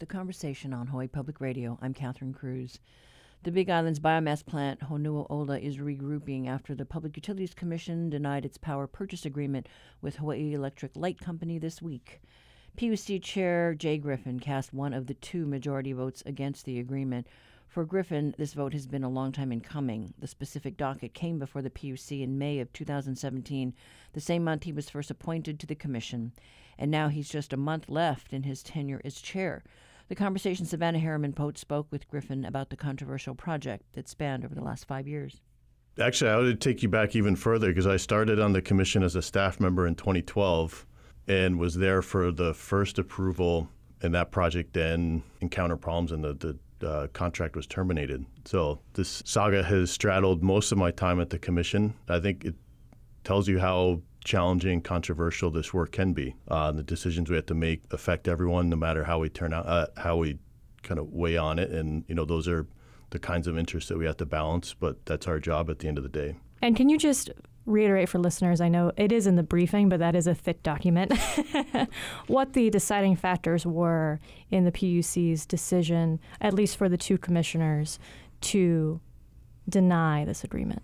the conversation on Hawaii Public Radio. I'm Catherine Cruz. The Big Island's biomass plant, Honua Ola, is regrouping after the Public Utilities Commission denied its power purchase agreement with Hawaii Electric Light Company this week. PUC Chair Jay Griffin cast one of the two majority votes against the agreement. For Griffin, this vote has been a long time in coming. The specific docket came before the PUC in May of 2017, the same month he was first appointed to the commission and now he's just a month left in his tenure as chair. The conversation Savannah Harriman Pote spoke with Griffin about the controversial project that spanned over the last five years. Actually, I would take you back even further because I started on the commission as a staff member in 2012 and was there for the first approval, and that project then encountered problems and the, the uh, contract was terminated. So this saga has straddled most of my time at the commission. I think it tells you how challenging, controversial this work can be. Uh, the decisions we have to make affect everyone, no matter how we turn out, uh, how we kind of weigh on it. And you know, those are the kinds of interests that we have to balance. But that's our job at the end of the day. And can you just reiterate for listeners? I know it is in the briefing, but that is a thick document. what the deciding factors were in the PUC's decision, at least for the two commissioners, to deny this agreement.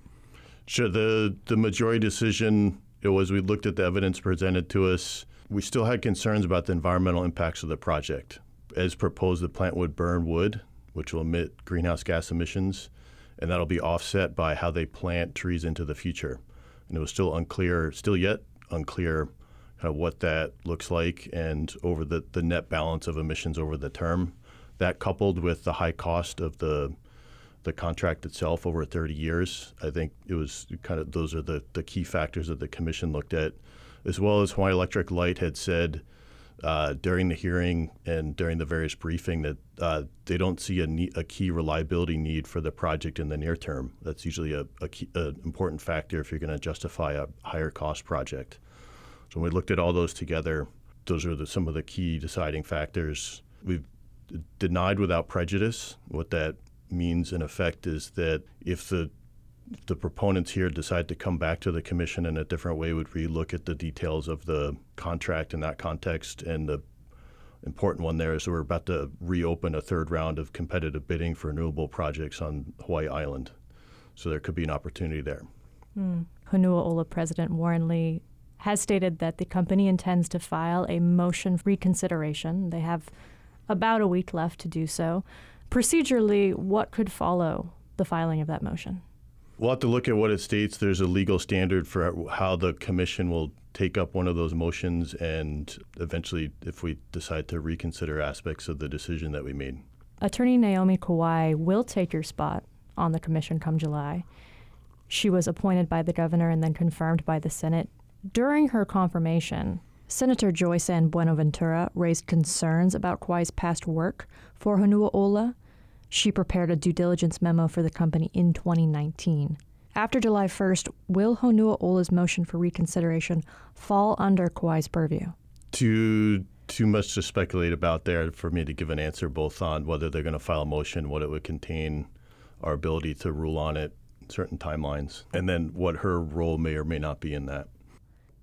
Sure. The the majority decision it was we looked at the evidence presented to us. We still had concerns about the environmental impacts of the project. As proposed, the plant would burn wood, which will emit greenhouse gas emissions, and that'll be offset by how they plant trees into the future. And it was still unclear, still yet unclear, kind of what that looks like and over the, the net balance of emissions over the term. That coupled with the high cost of the the contract itself over 30 years. I think it was kind of those are the, the key factors that the commission looked at, as well as Hawaii Electric Light had said uh, during the hearing and during the various briefing that uh, they don't see a, ne- a, key reliability need for the project in the near term. That's usually a, a key, important factor if you're going to justify a higher cost project. So when we looked at all those together, those are the, some of the key deciding factors. We've denied without prejudice. What that means in effect is that if the the proponents here decide to come back to the commission in a different way, would relook at the details of the contract in that context. And the important one there is we're about to reopen a third round of competitive bidding for renewable projects on Hawaii Island. So there could be an opportunity there. Mm. Honua Ola President Warren Lee has stated that the company intends to file a motion for reconsideration. They have about a week left to do so procedurally, what could follow the filing of that motion? We'll have to look at what it states. There's a legal standard for how the commission will take up one of those motions and eventually, if we decide to reconsider aspects of the decision that we made. Attorney Naomi Kawai will take your spot on the commission come July. She was appointed by the governor and then confirmed by the Senate. During her confirmation, Senator Joy San Buenaventura raised concerns about Kawai's past work for Honua Ola. She prepared a due diligence memo for the company in 2019. After July 1st, will Honua Ola's motion for reconsideration fall under Kawai's purview? Too too much to speculate about there for me to give an answer both on whether they're going to file a motion, what it would contain, our ability to rule on it, certain timelines, and then what her role may or may not be in that.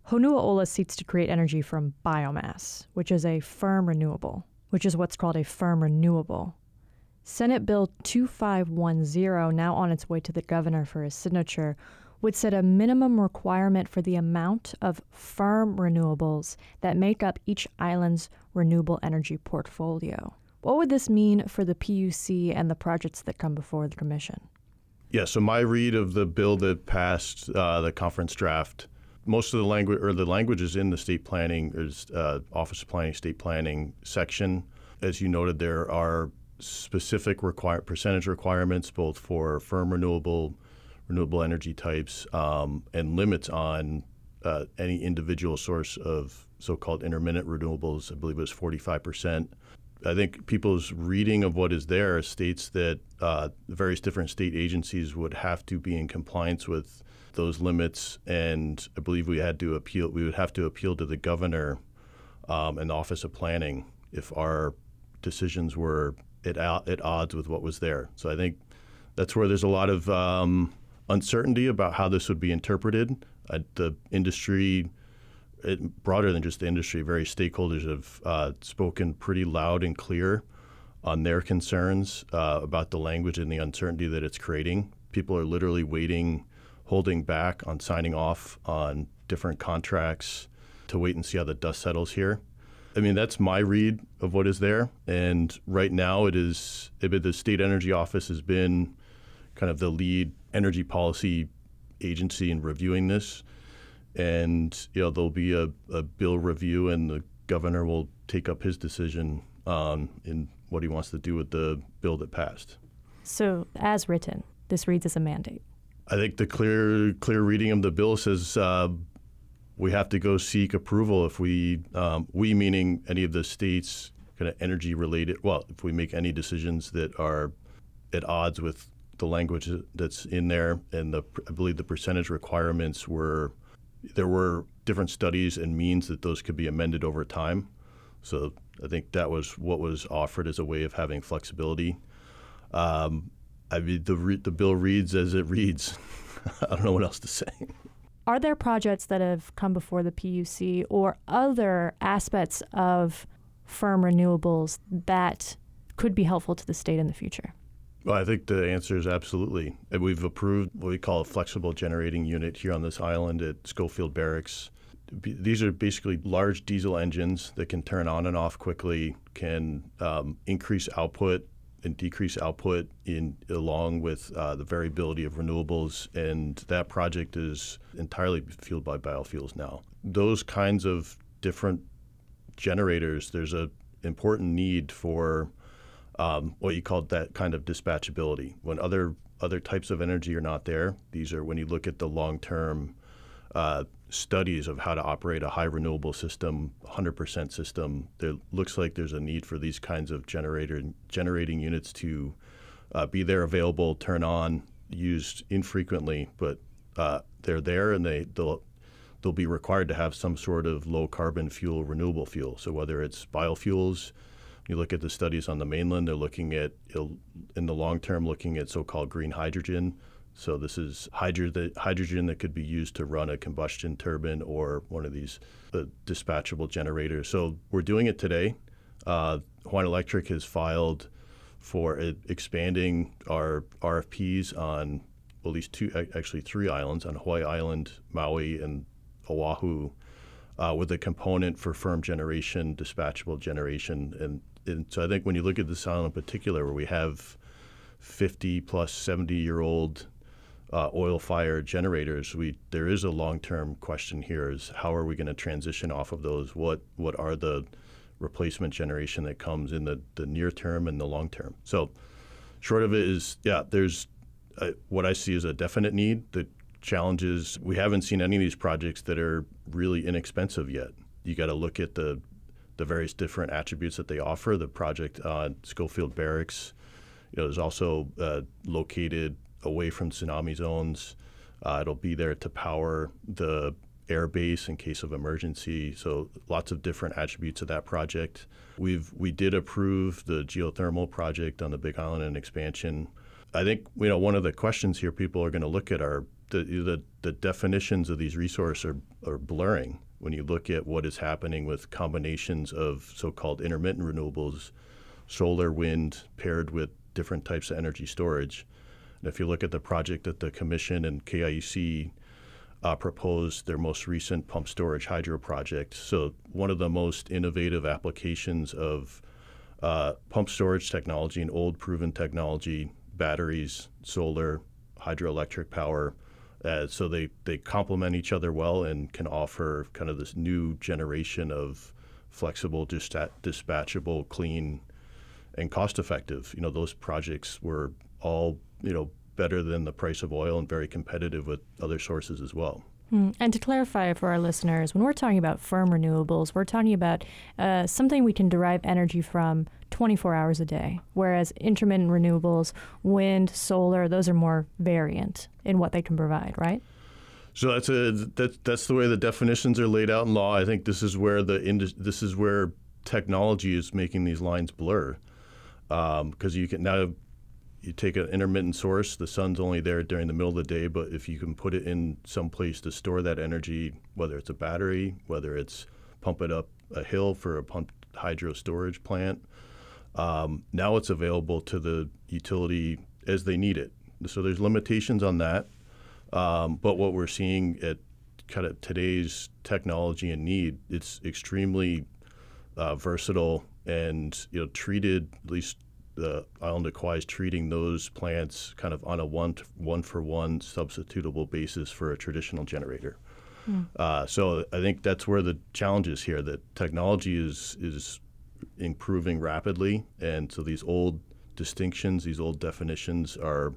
Honua Ola seeks to create energy from biomass, which is a firm renewable, which is what's called a firm renewable. Senate Bill 2510, now on its way to the governor for his signature, would set a minimum requirement for the amount of firm renewables that make up each island's renewable energy portfolio. What would this mean for the PUC and the projects that come before the Commission? Yeah, so my read of the bill that passed uh, the conference draft most of the language or the languages in the state planning uh, Office of Planning State Planning section. As you noted, there are specific require, percentage requirements both for firm renewable renewable energy types um, and limits on uh, any individual source of so-called intermittent renewables. I believe it was 45 percent. I think people's reading of what is there states that uh, various different state agencies would have to be in compliance with those limits, and I believe we had to appeal. We would have to appeal to the governor um, and the Office of Planning if our decisions were at, at odds with what was there. So I think that's where there's a lot of um, uncertainty about how this would be interpreted. Uh, the industry, it, broader than just the industry, various stakeholders have uh, spoken pretty loud and clear on their concerns uh, about the language and the uncertainty that it's creating. People are literally waiting, holding back on signing off on different contracts to wait and see how the dust settles here. I mean, that's my read of what is there. And right now, it is the state energy office has been kind of the lead energy policy agency in reviewing this. And you know, there'll be a, a bill review, and the governor will take up his decision on in what he wants to do with the bill that passed. So, as written, this reads as a mandate. I think the clear clear reading of the bill says uh, we have to go seek approval if we, um, we meaning any of the states kind of energy related, well, if we make any decisions that are at odds with the language that's in there and the, I believe the percentage requirements were, there were different studies and means that those could be amended over time. So I think that was what was offered as a way of having flexibility. Um, I mean, the, re- the bill reads as it reads. I don't know what else to say. Are there projects that have come before the PUC or other aspects of firm renewables that could be helpful to the state in the future? Well, I think the answer is absolutely. We've approved what we call a flexible generating unit here on this island at Schofield Barracks. These are basically large diesel engines that can turn on and off quickly, can um, increase output and decrease output in along with uh, the variability of renewables, and that project is entirely fueled by biofuels now. Those kinds of different generators, there's a important need for um, what you call that kind of dispatchability. When other other types of energy are not there, these are when you look at the long term uh, studies of how to operate a high renewable system, 100% system, there looks like there's a need for these kinds of generator generating units to uh, be there, available, turn on, used infrequently, but uh, they're there and they they'll they'll be required to have some sort of low carbon fuel, renewable fuel. So whether it's biofuels, you look at the studies on the mainland, they're looking at in the long term looking at so-called green hydrogen so this is hydrogen that could be used to run a combustion turbine or one of these uh, dispatchable generators. So we're doing it today. Uh, Hawaiian Electric has filed for expanding our RFPs on at least two, actually three islands on Hawaii Island, Maui, and Oahu, uh, with a component for firm generation, dispatchable generation, and, and so I think when you look at this island in particular, where we have 50 plus 70 year old uh, oil-fired generators, we there is a long-term question here: is how are we going to transition off of those? What what are the replacement generation that comes in the, the near term and the long term? So, short of it is, yeah, there's uh, what I see as a definite need. The challenge is we haven't seen any of these projects that are really inexpensive yet. You got to look at the the various different attributes that they offer. The project on Schofield Barracks, you know, is also uh, located away from tsunami zones. Uh, it'll be there to power the air base in case of emergency. So lots of different attributes of that project. We've we did approve the geothermal project on the Big Island and expansion. I think you know one of the questions here people are going to look at are the, the, the definitions of these resources are, are blurring when you look at what is happening with combinations of so-called intermittent renewables, solar, wind, paired with different types of energy storage. If you look at the project that the Commission and KIUC uh, proposed, their most recent pump storage hydro project, so one of the most innovative applications of uh, pump storage technology and old proven technology, batteries, solar, hydroelectric power. Uh, so they, they complement each other well and can offer kind of this new generation of flexible, dispatchable, clean, and cost effective. You know, those projects were all you know, better than the price of oil and very competitive with other sources as well. Mm. And to clarify for our listeners, when we're talking about firm renewables, we're talking about uh, something we can derive energy from 24 hours a day, whereas intermittent renewables, wind, solar, those are more variant in what they can provide, right? So that's a that, that's the way the definitions are laid out in law. I think this is where the this is where technology is making these lines blur because um, you can now you take an intermittent source the sun's only there during the middle of the day but if you can put it in some place to store that energy whether it's a battery whether it's pump it up a hill for a pumped hydro storage plant um, now it's available to the utility as they need it. So there's limitations on that um, but what we're seeing at kind of today's technology and need it's extremely uh, versatile and you know treated at least the island of Kauai is treating those plants kind of on a one to, one for one substitutable basis for a traditional generator. Mm. Uh, so I think that's where the challenge is here. That technology is is improving rapidly, and so these old distinctions, these old definitions, are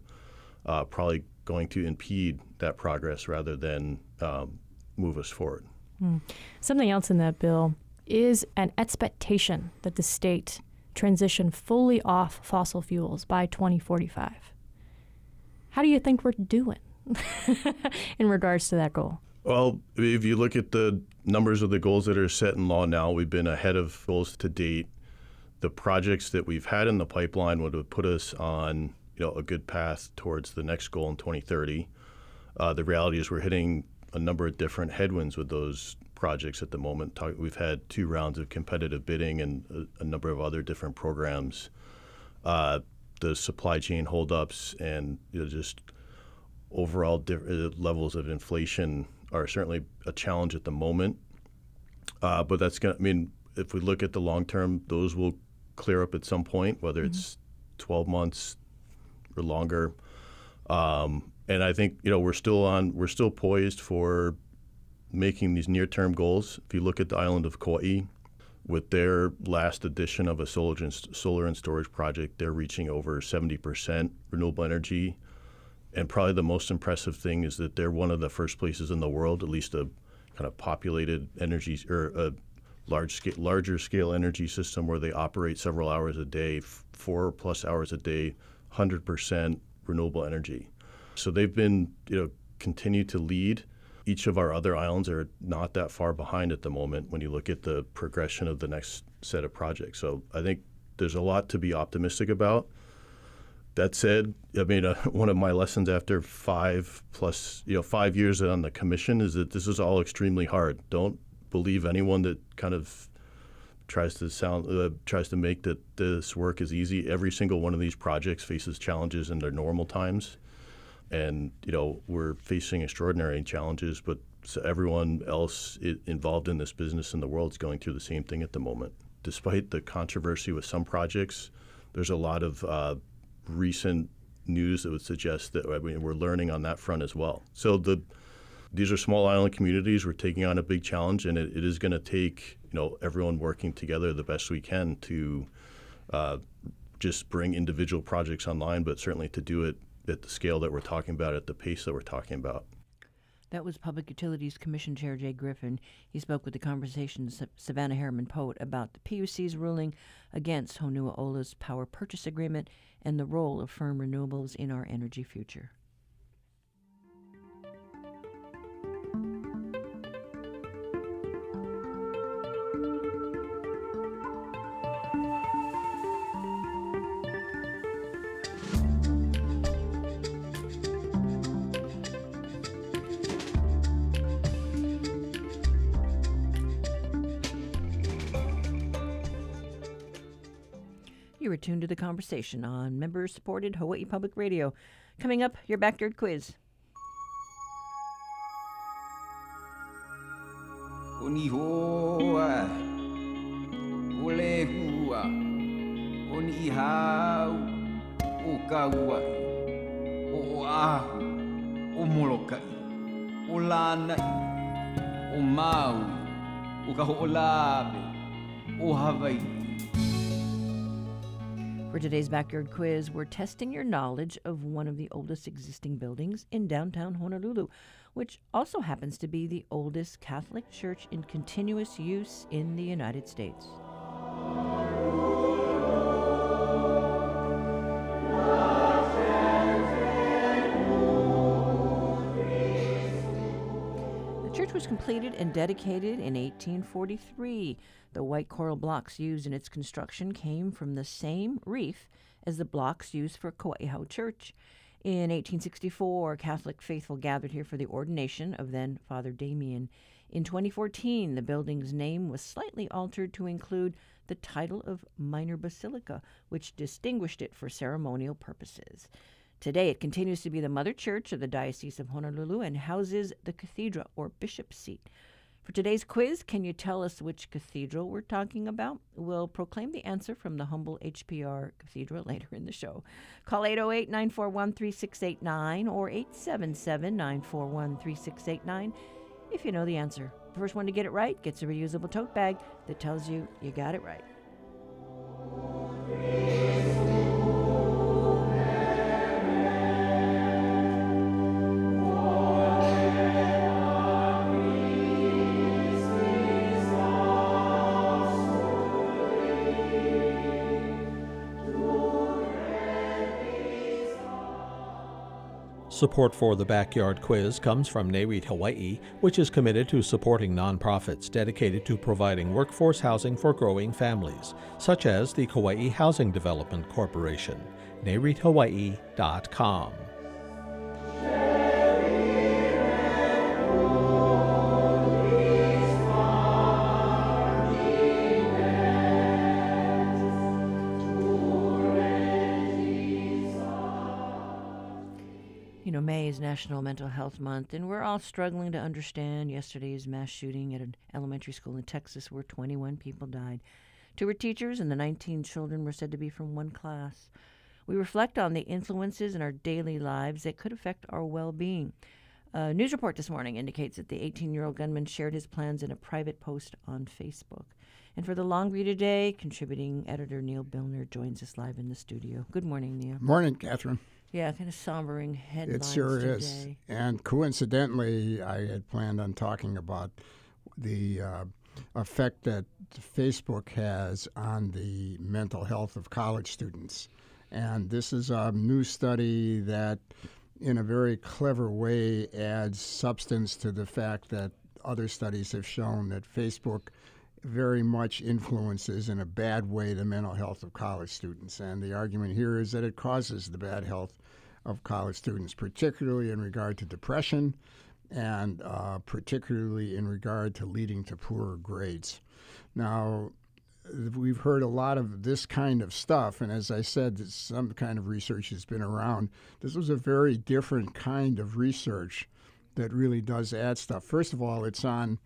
uh, probably going to impede that progress rather than um, move us forward. Mm. Something else in that bill is an expectation that the state transition fully off fossil fuels by 2045. How do you think we're doing in regards to that goal? Well, if you look at the numbers of the goals that are set in law now, we've been ahead of goals to date. The projects that we've had in the pipeline would have put us on you know, a good path towards the next goal in 2030. Uh, the reality is we're hitting a number of different headwinds with those projects at the moment. We've had two rounds of competitive bidding and a, a number of other different programs. Uh, the supply chain holdups and you know, just overall diff- uh, levels of inflation are certainly a challenge at the moment. Uh, but that's going to, I mean, if we look at the long term, those will clear up at some point, whether mm-hmm. it's 12 months or longer. Um, and I think you know we're still on we're still poised for making these near-term goals. If you look at the island of Kauai, with their last edition of a solar and, solar and storage project, they're reaching over 70% renewable energy. And probably the most impressive thing is that they're one of the first places in the world, at least a kind of populated energy or a large scale, larger scale energy system where they operate several hours a day, four plus hours a day, 100% renewable energy. So they've been, you know, continue to lead each of our other islands are not that far behind at the moment when you look at the progression of the next set of projects. So I think there's a lot to be optimistic about. That said, I mean, uh, one of my lessons after five plus, you know, five years on the commission is that this is all extremely hard. Don't believe anyone that kind of tries to sound uh, tries to make that this work is easy. Every single one of these projects faces challenges in their normal times and you know we're facing extraordinary challenges, but so everyone else involved in this business in the world is going through the same thing at the moment. Despite the controversy with some projects, there's a lot of uh, recent news that would suggest that I mean, we're learning on that front as well. So the these are small island communities. We're taking on a big challenge, and it, it is going to take you know everyone working together the best we can to uh, just bring individual projects online, but certainly to do it at the scale that we're talking about, at the pace that we're talking about. That was Public Utilities Commission Chair Jay Griffin. He spoke with the conversation Savannah Harriman Pote about the PUC's ruling against Honua Ola's power purchase agreement and the role of firm renewables in our energy future. Tuned to the conversation on member supported Hawaii Public Radio. Coming up, your backyard quiz. o Hawaii. For today's backyard quiz, we're testing your knowledge of one of the oldest existing buildings in downtown Honolulu, which also happens to be the oldest Catholic church in continuous use in the United States. Was completed and dedicated in 1843. The white coral blocks used in its construction came from the same reef as the blocks used for Kawaiaha'o Church. In 1864, Catholic faithful gathered here for the ordination of then Father Damien. In 2014, the building's name was slightly altered to include the title of minor basilica, which distinguished it for ceremonial purposes. Today, it continues to be the mother church of the Diocese of Honolulu and houses the cathedral or bishop's seat. For today's quiz, can you tell us which cathedral we're talking about? We'll proclaim the answer from the humble HPR Cathedral later in the show. Call 808 941 3689 or 877 941 3689 if you know the answer. The first one to get it right gets a reusable tote bag that tells you you got it right. Support for the Backyard Quiz comes from NAREIT Hawaii, which is committed to supporting nonprofits dedicated to providing workforce housing for growing families, such as the Kauai Housing Development Corporation. NAREITHawaii.com. National Mental Health Month, and we're all struggling to understand yesterday's mass shooting at an elementary school in Texas where 21 people died. Two were teachers, and the 19 children were said to be from one class. We reflect on the influences in our daily lives that could affect our well being. A news report this morning indicates that the 18 year old gunman shared his plans in a private post on Facebook. And for the long read today, contributing editor Neil Milner joins us live in the studio. Good morning, Neil. Morning, Catherine. Yeah, kind of sombering headlines It sure today. is. And coincidentally, I had planned on talking about the uh, effect that Facebook has on the mental health of college students. And this is a new study that, in a very clever way, adds substance to the fact that other studies have shown that Facebook very much influences in a bad way the mental health of college students. And the argument here is that it causes the bad health of college students, particularly in regard to depression and uh, particularly in regard to leading to poorer grades. Now, we've heard a lot of this kind of stuff, and as I said, some kind of research has been around. This was a very different kind of research that really does add stuff. First of all, it's on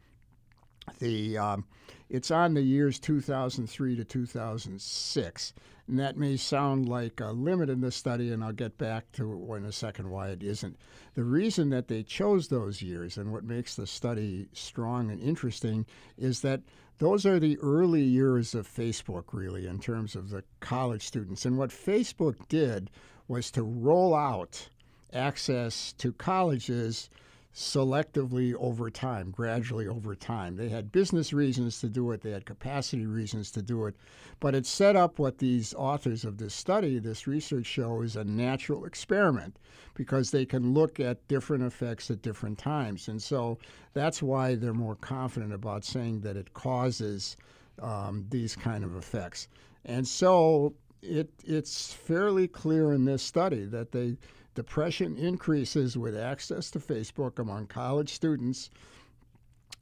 the um, it's on the years 2003 to 2006, and that may sound like a limit in the study, and I'll get back to in a second why it isn't. The reason that they chose those years and what makes the study strong and interesting is that those are the early years of Facebook, really, in terms of the college students. And what Facebook did was to roll out access to colleges selectively over time, gradually over time. They had business reasons to do it, they had capacity reasons to do it, but it set up what these authors of this study, this research show, is a natural experiment because they can look at different effects at different times. And so that's why they're more confident about saying that it causes um, these kind of effects. And so it, it's fairly clear in this study that they depression increases with access to Facebook among college students.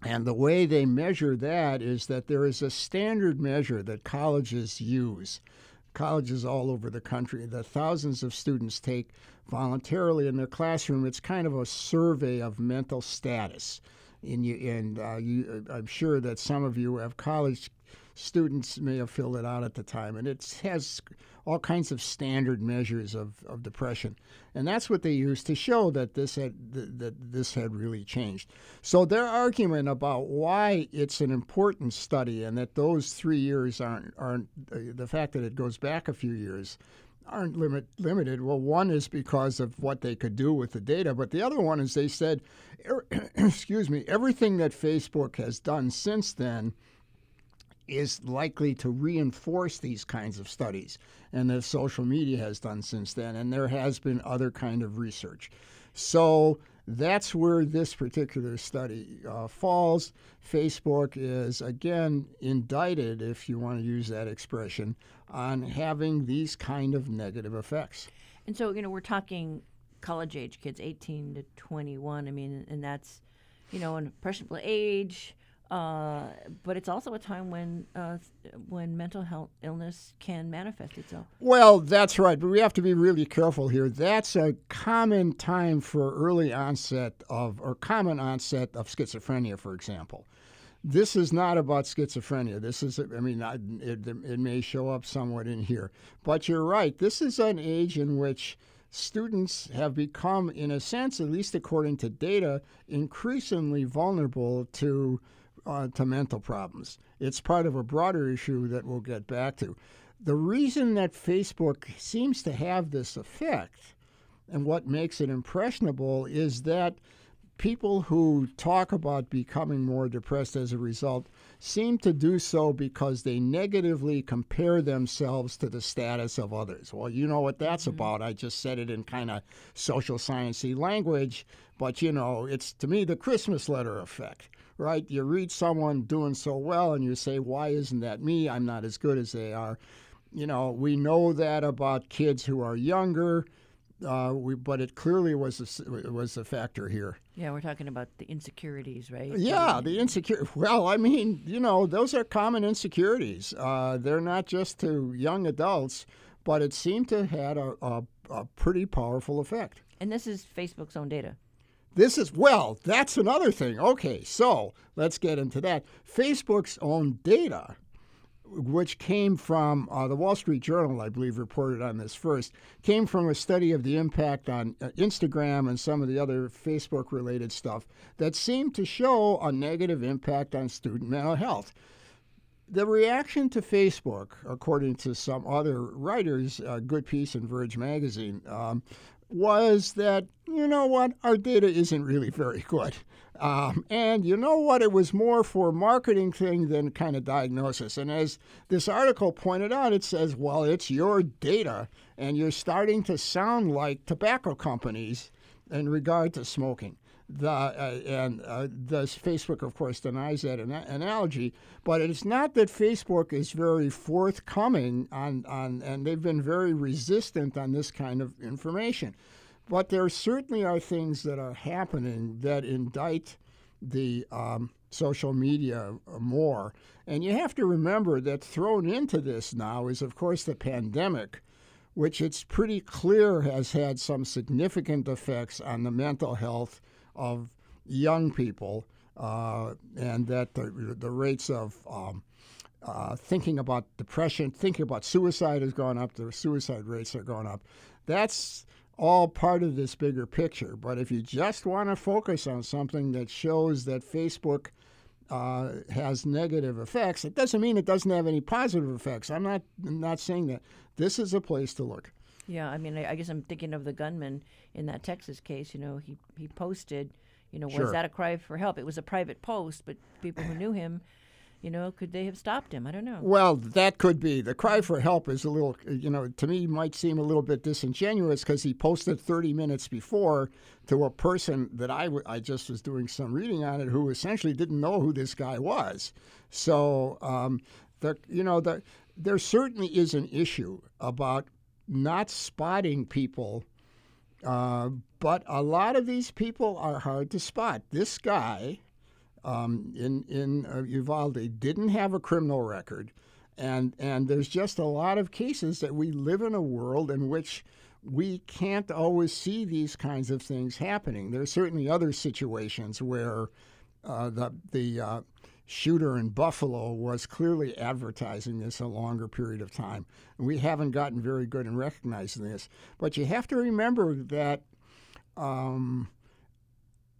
And the way they measure that is that there is a standard measure that colleges use. Colleges all over the country that thousands of students take voluntarily in their classroom. It's kind of a survey of mental status. And, you, and uh, you, I'm sure that some of you have college students may have filled it out at the time, and it has all kinds of standard measures of, of depression, and that's what they used to show that this had that this had really changed. So their argument about why it's an important study and that those three years aren't aren't the fact that it goes back a few years aren't limit, limited. Well, one is because of what they could do with the data, but the other one is they said, er, excuse me, everything that Facebook has done since then is likely to reinforce these kinds of studies and that social media has done since then and there has been other kind of research so That's where this particular study uh, falls. Facebook is, again, indicted, if you want to use that expression, on having these kind of negative effects. And so, you know, we're talking college age kids, 18 to 21. I mean, and that's, you know, an impressionable age. Uh, but it's also a time when uh, when mental health illness can manifest itself. Well, that's right, but we have to be really careful here. That's a common time for early onset of or common onset of schizophrenia, for example. This is not about schizophrenia. This is, I mean, it, it may show up somewhat in here, but you're right. This is an age in which students have become, in a sense, at least according to data, increasingly vulnerable to uh, to mental problems. It's part of a broader issue that we'll get back to. The reason that Facebook seems to have this effect and what makes it impressionable is that people who talk about becoming more depressed as a result seem to do so because they negatively compare themselves to the status of others. Well, you know what that's mm-hmm. about. I just said it in kind of social sciencey language, but you know, it's to me the Christmas letter effect right? You read someone doing so well and you say, why isn't that me? I'm not as good as they are. You know, we know that about kids who are younger. Uh, we, but it clearly was a, was a factor here. Yeah, we're talking about the insecurities, right? Yeah, the insecure. Well, I mean, you know, those are common insecurities. Uh, they're not just to young adults, but it seemed to have had a, a, a pretty powerful effect. And this is Facebook's own data. This is, well, that's another thing. Okay, so let's get into that. Facebook's own data, which came from uh, the Wall Street Journal, I believe, reported on this first, came from a study of the impact on uh, Instagram and some of the other Facebook related stuff that seemed to show a negative impact on student mental health. The reaction to Facebook, according to some other writers, a good piece in Verge magazine, um, was that, you know what, our data isn't really very good. Um, and you know what, it was more for marketing thing than kind of diagnosis. And as this article pointed out, it says, well, it's your data, and you're starting to sound like tobacco companies in regard to smoking. The, uh, and uh, the Facebook, of course, denies that an- analogy. But it's not that Facebook is very forthcoming on, on, and they've been very resistant on this kind of information. But there certainly are things that are happening that indict the um, social media more. And you have to remember that thrown into this now is, of course, the pandemic, which it's pretty clear has had some significant effects on the mental health of young people, uh, and that the, the rates of um, uh, thinking about depression, thinking about suicide has gone up. The suicide rates are going up. That's all part of this bigger picture. But if you just want to focus on something that shows that Facebook uh, has negative effects, it doesn't mean it doesn't have any positive effects. I'm not I'm not saying that. This is a place to look. Yeah, I mean, I, I, guess I'm thinking of the gunman in that Texas case. You know, he he posted, you know, sure. was that a cry for help? It was a private post, but people who knew him, you know, could they have stopped him? I don't know. Well, that could be. The cry for help is a little, you know, to me might seem a little bit disingenuous because he posted 30 minutes before to a person that I, w- I just was doing some reading on it who essentially didn't know who this guy was. So, um, the, you know, the, there certainly is an issue about not spotting people. Uh, but a lot of these people are hard to spot. This guy um, in in uh, Uvalde didn't have a criminal record, and and there's just a lot of cases that we live in a world in which we can't always see these kinds of things happening. There are certainly other situations where uh, the the uh, shooter in Buffalo was clearly advertising this a longer period of time. And we haven't gotten very good in recognizing this. But you have to remember that um,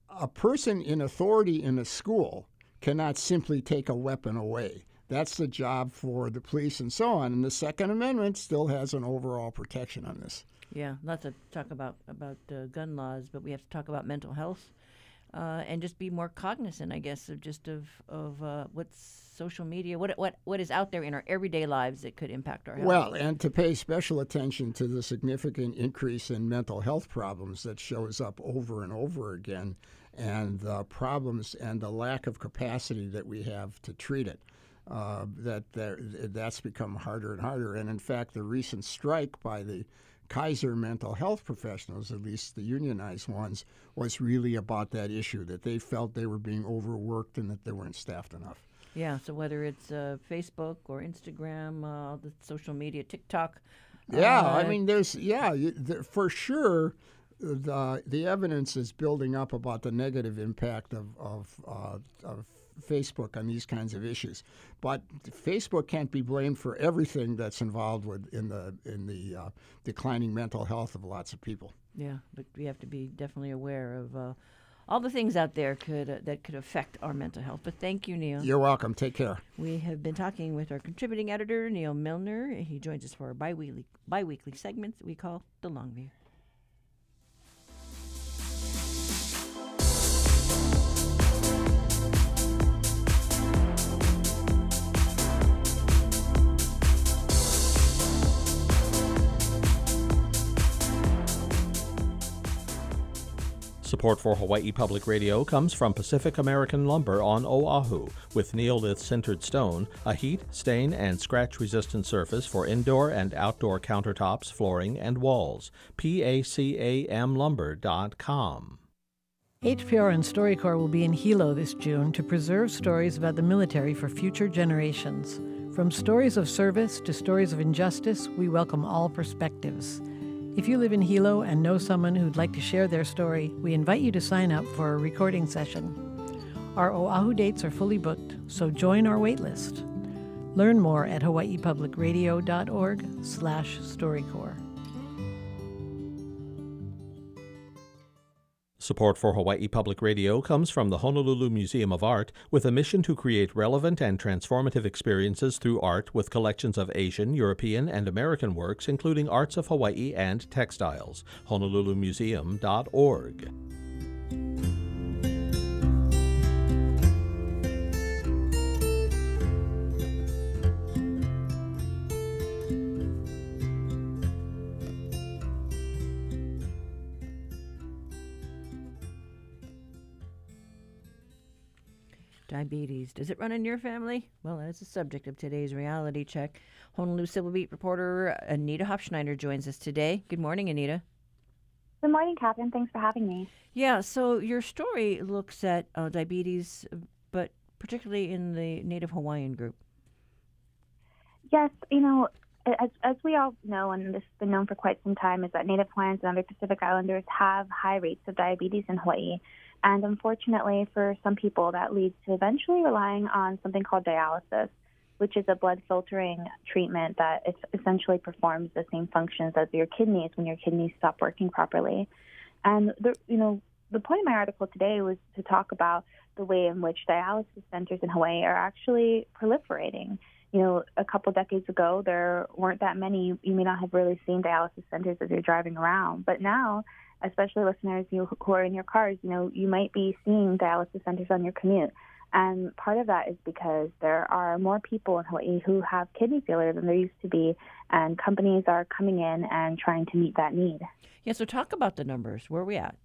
a person in authority in a school cannot simply take a weapon away. That's the job for the police and so on. And the Second Amendment still has an overall protection on this. Yeah, lots to talk about about uh, gun laws, but we have to talk about mental health uh, and just be more cognizant, I guess, of just of of uh, what's social media, what what what is out there in our everyday lives that could impact our health. Well, and to pay special attention to the significant increase in mental health problems that shows up over and over again, and the problems and the lack of capacity that we have to treat it. Uh, that that's become harder and harder. And in fact, the recent strike by the Kaiser mental health professionals, at least the unionized ones, was really about that issue that they felt they were being overworked and that they weren't staffed enough. Yeah, so whether it's uh, Facebook or Instagram, uh, the social media, TikTok. Yeah, uh, I mean, there's, yeah, for sure, the, the evidence is building up about the negative impact of, of, uh, of Facebook on these kinds of issues. But Facebook can't be blamed for everything that's involved with in the in the uh, declining mental health of lots of people. Yeah, but we have to be definitely aware of uh, all the things out there could uh, that could affect our mental health. But thank you, Neil. You're welcome. Take care. We have been talking with our contributing editor, Neil Milner. He joins us for our biweekly biweekly segments that we call the Long View. Support for Hawaii Public Radio comes from Pacific American Lumber on Oahu, with neolith sintered stone, a heat, stain, and scratch resistant surface for indoor and outdoor countertops, flooring, and walls. PACAMLumber.com. HPR and StoryCorps will be in Hilo this June to preserve stories about the military for future generations. From stories of service to stories of injustice, we welcome all perspectives. If you live in Hilo and know someone who'd like to share their story, we invite you to sign up for a recording session. Our Oahu dates are fully booked, so join our waitlist. Learn more at hawaiipublicradio.org slash. Support for Hawaii Public Radio comes from the Honolulu Museum of Art with a mission to create relevant and transformative experiences through art with collections of Asian, European, and American works, including arts of Hawaii and textiles. HonoluluMuseum.org. Diabetes. Does it run in your family? Well, that's the subject of today's reality check. Honolulu Civil Beat reporter Anita Hofschneider joins us today. Good morning, Anita. Good morning, Catherine. Thanks for having me. Yeah, so your story looks at uh, diabetes, but particularly in the Native Hawaiian group. Yes, you know, as, as we all know, and this has been known for quite some time, is that Native Hawaiians and other Pacific Islanders have high rates of diabetes in Hawaii. And unfortunately, for some people, that leads to eventually relying on something called dialysis, which is a blood filtering treatment that essentially performs the same functions as your kidneys when your kidneys stop working properly. And the, you know, the point of my article today was to talk about the way in which dialysis centers in Hawaii are actually proliferating. You know, a couple decades ago, there weren't that many. You may not have really seen dialysis centers as you're driving around, but now especially listeners you who are in your cars, you know, you might be seeing dialysis centers on your commute. And part of that is because there are more people in Hawaii who have kidney failure than there used to be, and companies are coming in and trying to meet that need. Yeah, so talk about the numbers. Where are we at?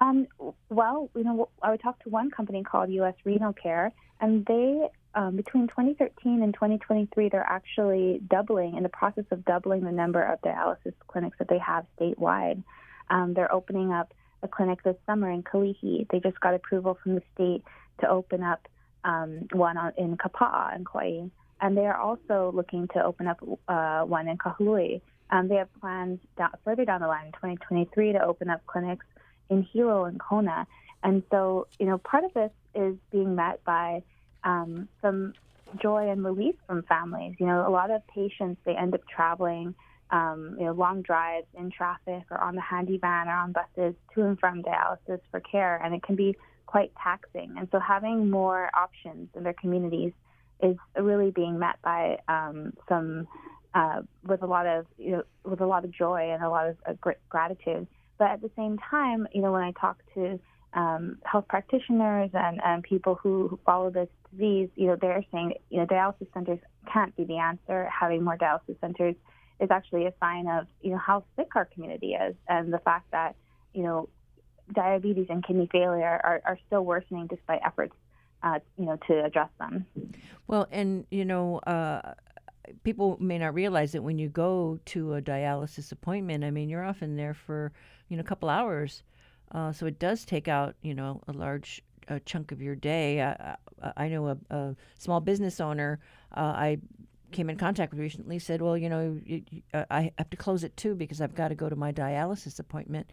Um, well, you know, I would talk to one company called U.S. Renal Care, and they um, between 2013 and 2023, they're actually doubling in the process of doubling the number of dialysis clinics that they have statewide. Um, they're opening up a clinic this summer in Kalihi. They just got approval from the state to open up um, one on, in Kapa'a in Kauai. And they are also looking to open up uh, one in Kahului. Um, they have plans down, further down the line in 2023 to open up clinics in Hilo and Kona. And so, you know, part of this is being met by um, some joy and relief from families. You know, a lot of patients they end up traveling, um, you know, long drives in traffic or on the Handi-Van or on buses to and from dialysis for care, and it can be quite taxing. And so, having more options in their communities is really being met by um, some uh, with a lot of you know with a lot of joy and a lot of uh, gratitude. but at the same time, you know, when I talk to um, health practitioners and, and people who, who follow this disease, you know, they're saying, you know, dialysis centers can't be the answer. Having more dialysis centers is actually a sign of, you know, how sick our community is and the fact that, you know, diabetes and kidney failure are, are still worsening despite efforts, uh, you know, to address them. Well, and, you know, uh, people may not realize that when you go to a dialysis appointment, I mean, you're often there for, you know, a couple hours. Uh, so it does take out, you know, a large uh, chunk of your day. I, I, I know a, a, small business owner uh, I came in contact with recently said, well, you know, you, you, uh, I have to close it too because I've got to go to my dialysis appointment.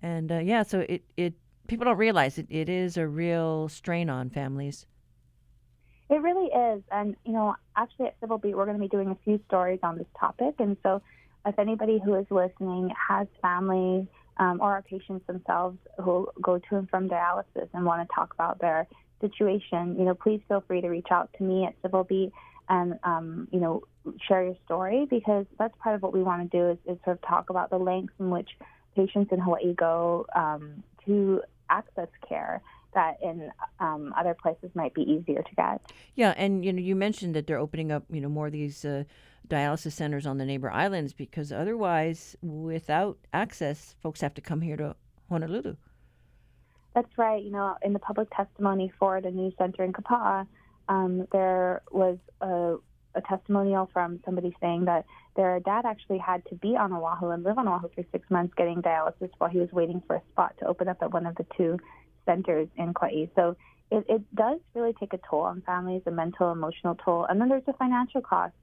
And uh, yeah, so it, it people don't realize it, it is a real strain on families. It really is. And, you know, actually at Civil Beat, we're going to be doing a few stories on this topic. And so if anybody who is listening has family um, or our patients themselves who go to and from dialysis and want to talk about their situation, you know, please feel free to reach out to me at Civil Beat and, um, you know, share your story because that's part of what we want to do is, is sort of talk about the lengths in which patients in Hawaii go um, to access care that in um, other places might be easier to get. Yeah, and you know, you mentioned that they're opening up, you know, more of these uh, dialysis centers on the neighbor islands because otherwise, without access, folks have to come here to Honolulu. That's right. You know, in the public testimony for the new center in Kapa'a, um, there was a, a testimonial from somebody saying that their dad actually had to be on Oahu and live on Oahu for six months getting dialysis while he was waiting for a spot to open up at one of the two centers in Kauai. So it, it does really take a toll on families, a mental, emotional toll. And then there's a financial cost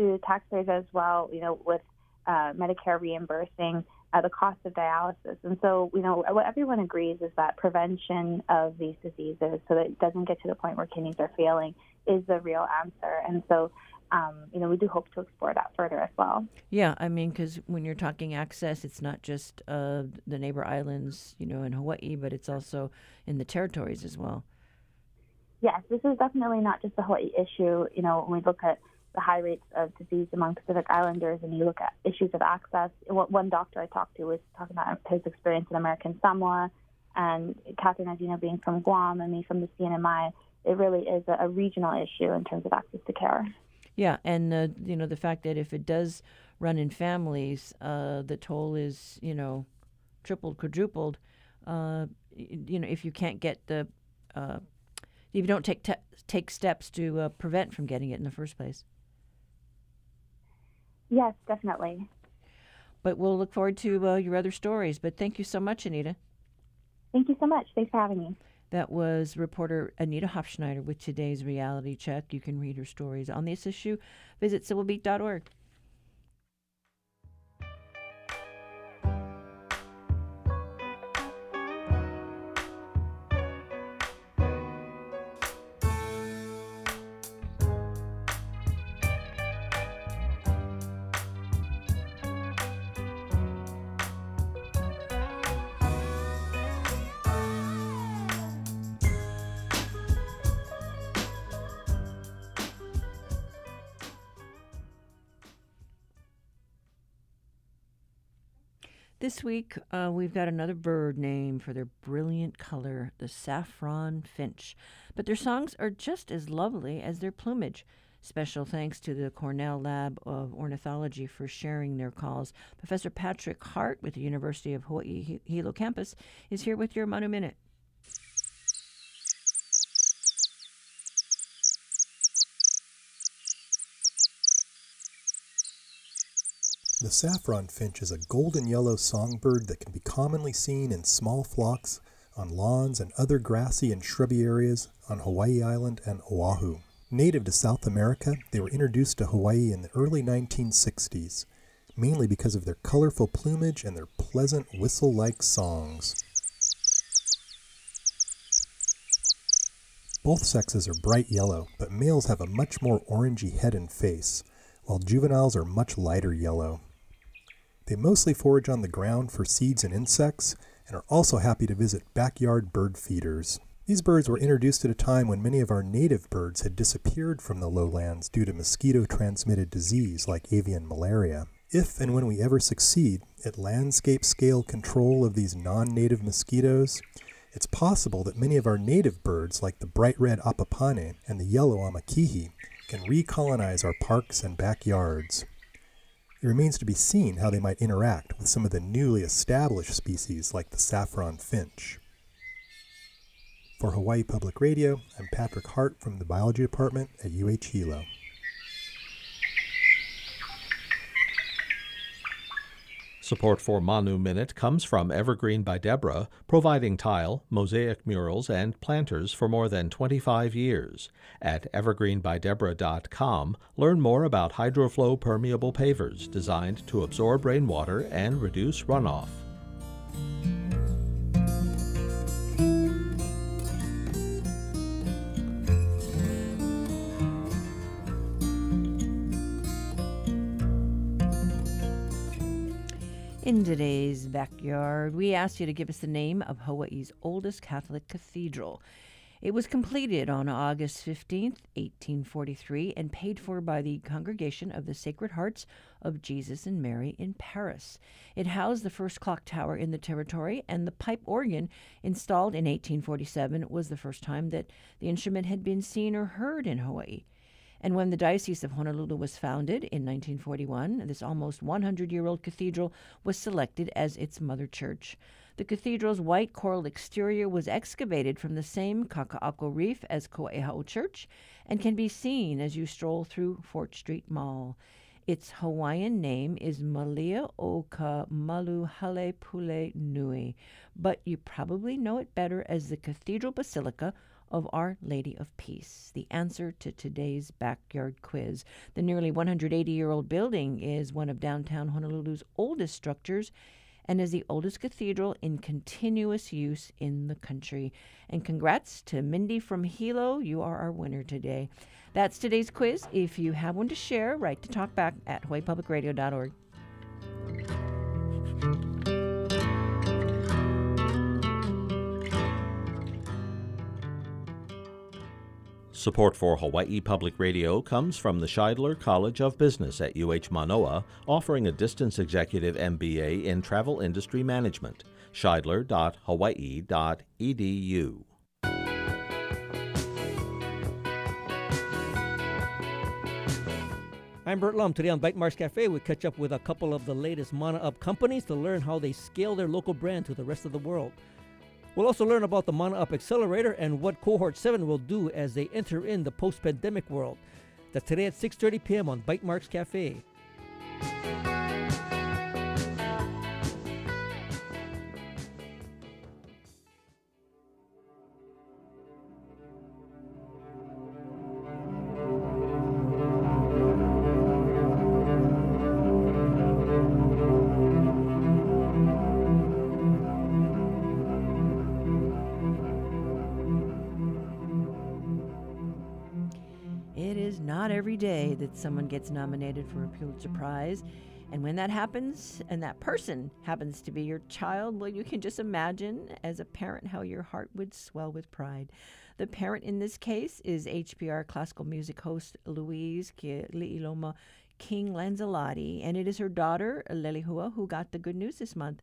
to taxpayers as well, you know, with uh, Medicare reimbursing uh, the cost of dialysis. And so, you know, what everyone agrees is that prevention of these diseases so that it doesn't get to the point where kidneys are failing is the real answer. And so, um, you know, we do hope to explore that further as well. Yeah, I mean, because when you're talking access, it's not just uh, the neighbor islands, you know, in Hawaii, but it's also in the territories as well. Yes, this is definitely not just a Hawaii issue. You know, when we look at the high rates of disease among Pacific Islanders and you look at issues of access, one doctor I talked to was talking about his experience in American Samoa, and Catherine, as you know, being from Guam and me from the CNMI, it really is a, regional issue in terms of access to care. Yeah, and uh, you know the fact that if it does run in families, uh, the toll is you know tripled, quadrupled. Uh, you know if you can't get the uh, if you don't take te- take steps to uh, prevent from getting it in the first place. Yes, definitely. But we'll look forward to uh, your other stories. But thank you so much, Anita. Thank you so much. Thanks for having me. That was reporter Anita Hofschneider with today's reality check. You can read her stories on this issue. Visit civilbeat.org. This week, uh, we've got another bird name for their brilliant color, the saffron finch. But their songs are just as lovely as their plumage. Special thanks to the Cornell Lab of Ornithology for sharing their calls. Professor Patrick Hart with the University of Hawaii Hilo campus is here with your Manu Minute. The saffron finch is a golden yellow songbird that can be commonly seen in small flocks on lawns and other grassy and shrubby areas on Hawaii Island and Oahu. Native to South America, they were introduced to Hawaii in the early 1960s, mainly because of their colorful plumage and their pleasant whistle like songs. Both sexes are bright yellow, but males have a much more orangey head and face, while juveniles are much lighter yellow. They mostly forage on the ground for seeds and insects and are also happy to visit backyard bird feeders. These birds were introduced at a time when many of our native birds had disappeared from the lowlands due to mosquito transmitted disease like avian malaria. If and when we ever succeed at landscape scale control of these non native mosquitoes, it's possible that many of our native birds, like the bright red apapane and the yellow amakihi, can recolonize our parks and backyards. It remains to be seen how they might interact with some of the newly established species like the saffron finch. For Hawaii Public Radio, I'm Patrick Hart from the Biology Department at UH Hilo. Support for Manu Minute comes from Evergreen by Deborah, providing tile, mosaic murals, and planters for more than 25 years. At evergreenbydeborah.com, learn more about HydroFlow permeable pavers designed to absorb rainwater and reduce runoff. In today's backyard, we asked you to give us the name of Hawaii's oldest Catholic cathedral. It was completed on August 15th, 1843, and paid for by the Congregation of the Sacred Hearts of Jesus and Mary in Paris. It housed the first clock tower in the territory, and the pipe organ, installed in 1847, was the first time that the instrument had been seen or heard in Hawaii. And when the Diocese of Honolulu was founded in 1941, this almost 100 year old cathedral was selected as its mother church. The cathedral's white coral exterior was excavated from the same Kaka'ako reef as Kawaiaha'o Church and can be seen as you stroll through Fort Street Mall. Its Hawaiian name is Malia o ka Malu Hale Pule Nui, but you probably know it better as the Cathedral Basilica of Our Lady of Peace? The answer to today's backyard quiz. The nearly 180 year old building is one of downtown Honolulu's oldest structures and is the oldest cathedral in continuous use in the country. And congrats to Mindy from Hilo. You are our winner today. That's today's quiz. If you have one to share, write to talkback at hawaiipublicradio.org. Support for Hawaii Public Radio comes from the Shidler College of Business at UH Manoa, offering a distance executive MBA in travel industry management. Shidler.hawaii.edu. I'm Bert Lum. Today on Bytemarks Cafe, we catch up with a couple of the latest Mana Up companies to learn how they scale their local brand to the rest of the world. We'll also learn about the Mana Up Accelerator and what Cohort 7 will do as they enter in the post-pandemic world. That's today at 6.30 p.m. on Bytemarks Cafe. Day that someone gets nominated for a Pulitzer Prize. And when that happens, and that person happens to be your child, well, you can just imagine as a parent how your heart would swell with pride. The parent in this case is HPR classical music host Louise Li'iloma King Lanzilotti, and it is her daughter, Leilehua, who got the good news this month.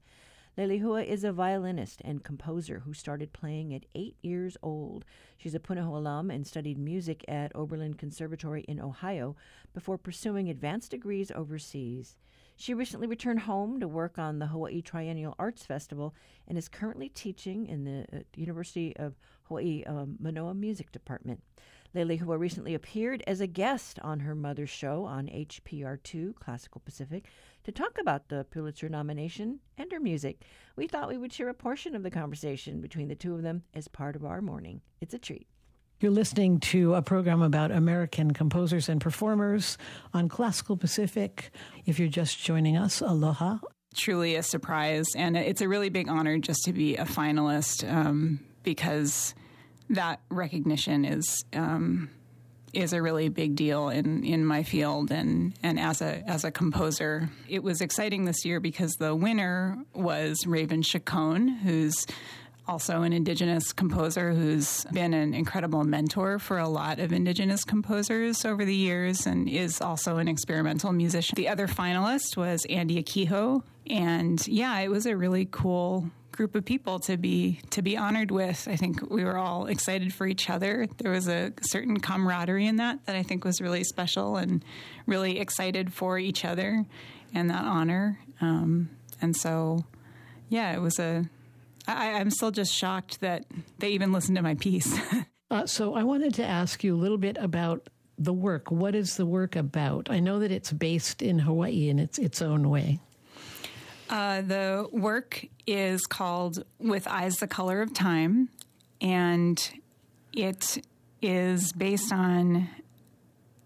Leilehua is a violinist and composer who started playing at eight years old. She's a Punahou alum and studied music at Oberlin Conservatory in Ohio before pursuing advanced degrees overseas. She recently returned home to work on the Hawaii Triennial Arts Festival and is currently teaching in the uh, University of Hawaii um, Manoa Music Department. Leilehua recently appeared as a guest on her mother's show on HPR2 Classical Pacific to talk about the Pulitzer nomination and her music. We thought we would share a portion of the conversation between the two of them as part of our morning. It's a treat. You're listening to a program about American composers and performers on Classical Pacific. If you're just joining us, aloha. Truly a surprise, and it's a really big honor just to be a finalist um, because that recognition is um, is a really big deal in, in my field and, and as a as a composer. It was exciting this year because the winner was Raven Chacon, who's also an Indigenous composer who's been an incredible mentor for a lot of Indigenous composers over the years and is also an experimental musician. The other finalist was Andy Akiho. And yeah, it was a really cool group of people to be to be honored with. I think we were all excited for each other. There was a certain camaraderie in that that I think was really special and really excited for each other and that honor. Um, and so, yeah, it was a I, I'm still just shocked that they even listened to my piece. uh, so I wanted to ask you a little bit about the work. What is the work about? I know that it's based in Hawaii in its its own way. Uh, the work is called "With Eyes the Color of Time," and it is based on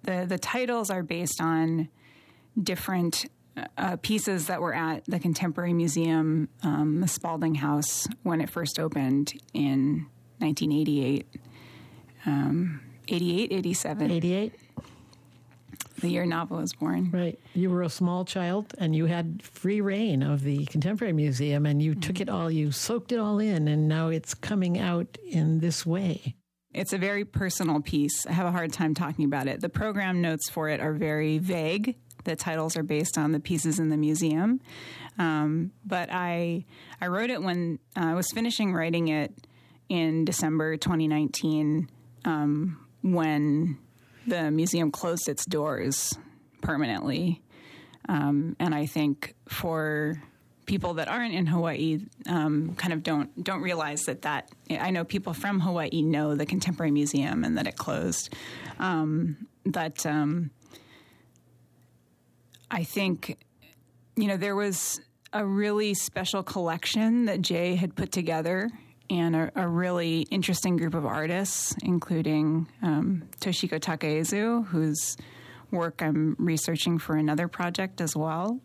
the the titles are based on different uh, pieces that were at the Contemporary Museum, um, the Spalding House, when it first opened in 1988. Um, 88, 87. 88. The year Nava was born. Right. You were a small child and you had free reign of the Contemporary Museum and you mm-hmm. took it all, you soaked it all in, and now it's coming out in this way. It's a very personal piece. I have a hard time talking about it. The program notes for it are very vague the titles are based on the pieces in the museum. Um, but I I wrote it when uh, I was finishing writing it in December 2019 um, when the museum closed its doors permanently. Um, and I think for people that aren't in Hawaii, um, kind of don't don't realize that that I know people from Hawaii know the Contemporary Museum and that it closed. Um, but um, I think, you know, there was a really special collection that Jay had put together and a, a really interesting group of artists, including um, Toshiko Takaezu, whose work I'm researching for another project as well.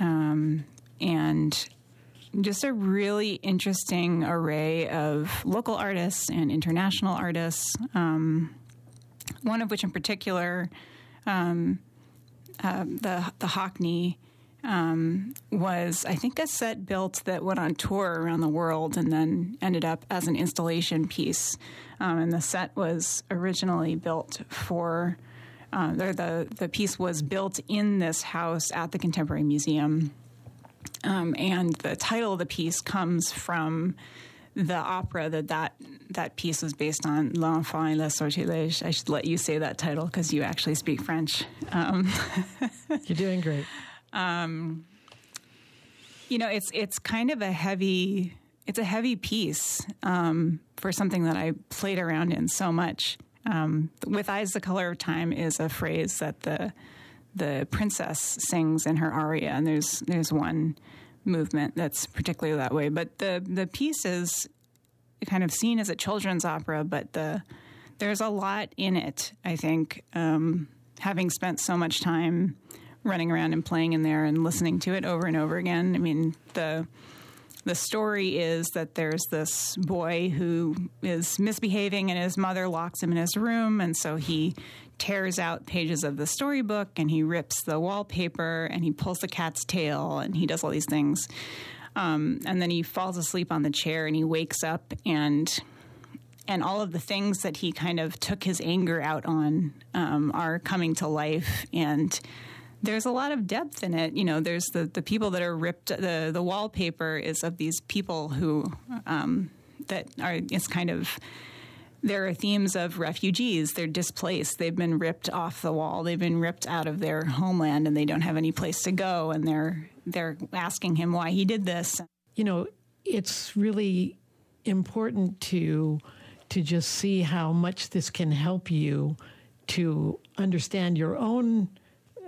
Um, and just a really interesting array of local artists and international artists, um, one of which in particular um, um, the the Hockney um, was I think a set built that went on tour around the world and then ended up as an installation piece. Um, and the set was originally built for. Uh, the the piece was built in this house at the Contemporary Museum, um, and the title of the piece comes from the opera that that, that piece was based on, L'Enfant et les Sortilèges. I should let you say that title because you actually speak French. Um, You're doing great. Um, you know, it's it's kind of a heavy it's a heavy piece um, for something that I played around in so much. Um, with eyes the color of time is a phrase that the the princess sings in her aria, and there's there's one movement that's particularly that way. But the the piece is kind of seen as a children's opera, but the there's a lot in it. I think um, having spent so much time running around and playing in there and listening to it over and over again. I mean the the story is that there's this boy who is misbehaving and his mother locks him in his room and so he tears out pages of the storybook and he rips the wallpaper and he pulls the cat's tail and he does all these things. Um, and then he falls asleep on the chair and he wakes up and and all of the things that he kind of took his anger out on um, are coming to life and there's a lot of depth in it. You know, there's the, the people that are ripped. The the wallpaper is of these people who um, that are. It's kind of there are themes of refugees. They're displaced. They've been ripped off the wall. They've been ripped out of their homeland, and they don't have any place to go. And they're they're asking him why he did this. You know, it's really important to to just see how much this can help you to understand your own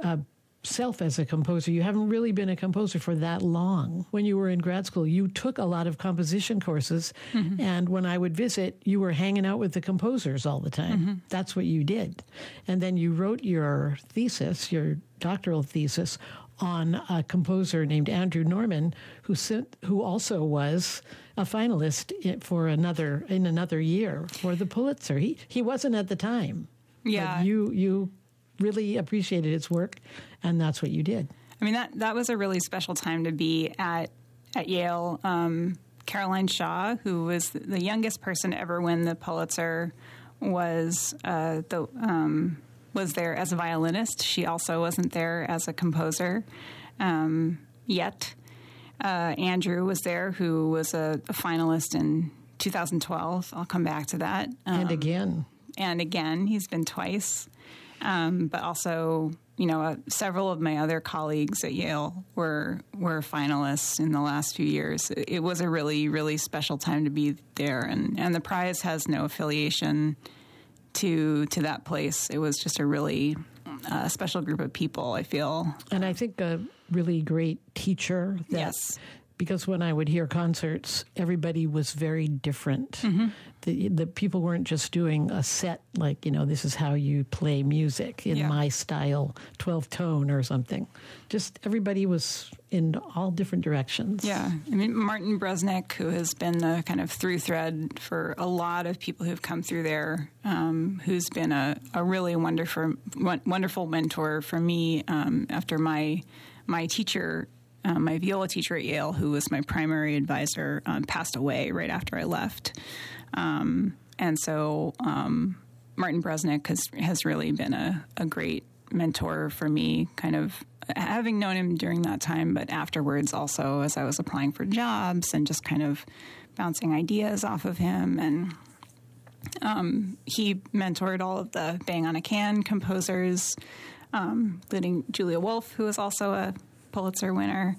uh, self as a composer. You haven't really been a composer for that long. When you were in grad school, you took a lot of composition courses. Mm-hmm. And when I would visit, you were hanging out with the composers all the time. Mm-hmm. That's what you did. And then you wrote your thesis, your doctoral thesis, on a composer named Andrew Norman, who sent, who also was a finalist for another in another year for the Pulitzer. He he wasn't at the time. Yeah, you you really appreciated its work, and that's what you did. I mean that that was a really special time to be at at Yale. Um, Caroline Shaw, who was the youngest person to ever win the Pulitzer, was uh, the um, was there as a violinist. She also wasn't there as a composer um, yet. Uh, Andrew was there, who was a, a, finalist in 2012. I'll come back to that. Um, and again. And again, he's been twice. Um, but also, you know, uh, several of my other colleagues at Yale were were finalists in the last few years. It, it was a really, really special time to be there, and and the prize has no affiliation to to that place. It was just a really uh, special group of people. I feel, and I think a really great teacher. That, yes, because when I would hear concerts, everybody was very different. Mm-hmm. The, the people weren't just doing a set like you know this is how you play music in yeah. my style, twelve tone or something. Just everybody was in all different directions. Yeah, I mean Martin Bresnick, who has been the kind of through thread for a lot of people who've come through there, um, who's been a, a really wonderful wonderful mentor for me um, after my my teacher um, my viola teacher at Yale, who was my primary advisor, um, passed away right after I left. Um, and so um, Martin Bresnick has, has really been a, a great mentor for me, kind of having known him during that time, but afterwards also as I was applying for jobs and just kind of bouncing ideas off of him. And um, he mentored all of the Bang on a Can composers, um, including Julia Wolfe, who was also a Pulitzer winner,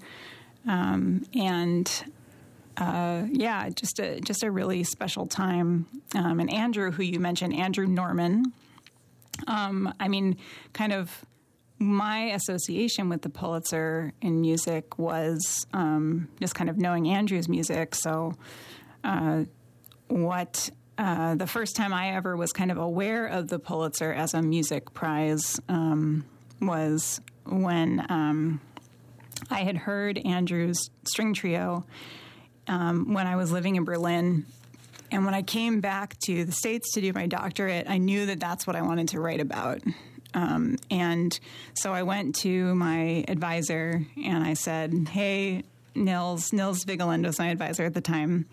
um, and uh, yeah, just a just a really special time. Um, and Andrew, who you mentioned, Andrew Norman. Um, I mean, kind of my association with the Pulitzer in music was um, just kind of knowing Andrew's music. So, uh, what uh, the first time I ever was kind of aware of the Pulitzer as a music prize um, was when um, I had heard Andrew's string trio um, when I was living in Berlin. And when I came back to the States to do my doctorate, I knew that that's what I wanted to write about. Um, and so I went to my advisor and I said, Hey, Nils, Nils Vigeland was my advisor at the time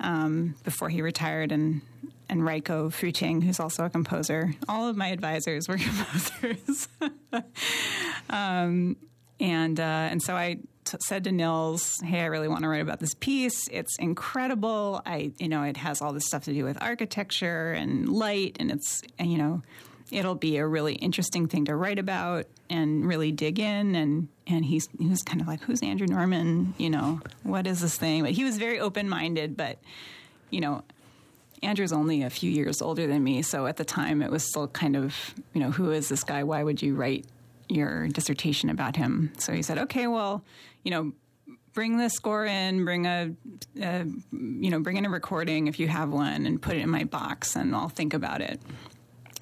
um, before he retired, and and Reiko Füting, who's also a composer. All of my advisors were composers. um, and uh, and so I t- said to Nils, "Hey, I really want to write about this piece. It's incredible. I, you know, it has all this stuff to do with architecture and light, and it's, you know, it'll be a really interesting thing to write about and really dig in." And and he's he was kind of like, "Who's Andrew Norman? You know, what is this thing?" But he was very open minded. But you know, Andrew's only a few years older than me, so at the time it was still kind of, you know, who is this guy? Why would you write your dissertation about him. So he said, okay, well, you know, bring the score in, bring a, a, you know, bring in a recording if you have one, and put it in my box, and I'll think about it.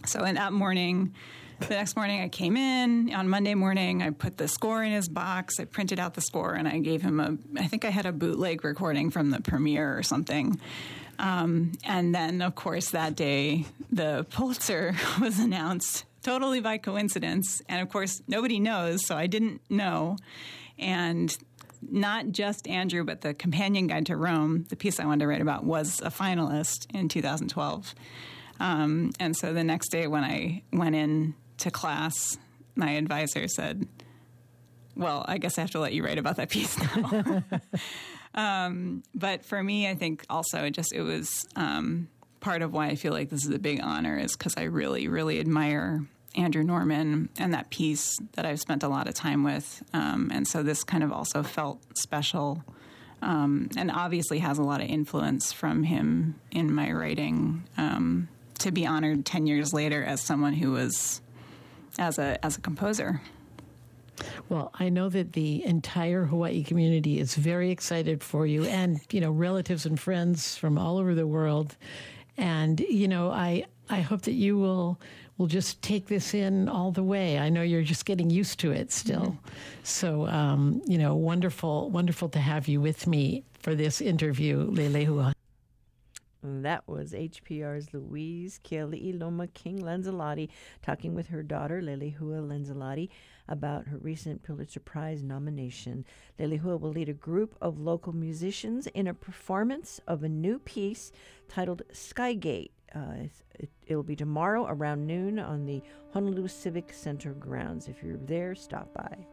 So in that morning, the next morning I came in on Monday morning. I put the score in his box. I printed out the score, and I gave him a. I think I had a bootleg recording from the premiere or something. Um, and then, of course, that day the Pulitzer was announced totally by coincidence. And of course, nobody knows, so I didn't know. And not just Andrew, but the companion guide to Rome, the piece I wanted to write about, was a finalist in 2012. Um, and so the next day when I went in to class, my advisor said, Well, I guess I have to let you write about that piece now. um, but for me, I think also just it was um, part of why I feel like this is a big honor is because I really, really admire Andrew Norman and that piece that I've spent a lot of time with. Um, and so this kind of also felt special um, and obviously has a lot of influence from him in my writing. Um, to be honored 10 years later as someone who was as a as a composer. Well, I know that the entire Hawaii community is very excited for you and, you know, relatives and friends from all over the world. And, you know, I, I hope that you will will just take this in all the way. I know you're just getting used to it still. Mm-hmm. So, um, you know, wonderful, wonderful to have you with me for this interview, That was HPR's Louise Keali'iloma King Lanzilotti talking with her daughter, Leilehua Lanzilotti, about her recent Pulitzer Prize nomination. Leilehua will lead a group of local musicians in a performance of a new piece titled Skygate. Uh, it, will be tomorrow around noon on the Honolulu Civic Center grounds. If you're there, stop by.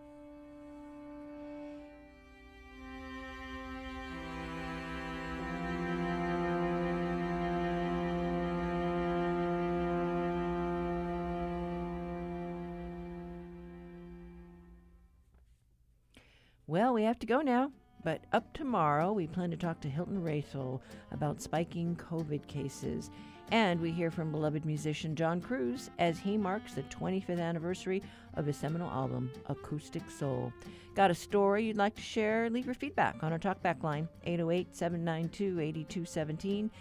Well, we have to go now. But up tomorrow, we plan to talk to Hilton Raethel about spiking COVID cases. And we hear from beloved musician John Cruz as he marks the 25th anniversary of his seminal album, Acoustic Soul. Got a story you'd like to share? Leave your feedback on our talkback line, 808 792 8217.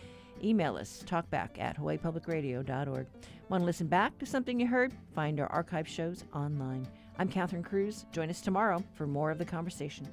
Email us, talkback at hawaiipublicradio.org. Want to listen back to something you heard? Find our archive shows online. I'm Catherine Cruz. Join us tomorrow for more of the conversation.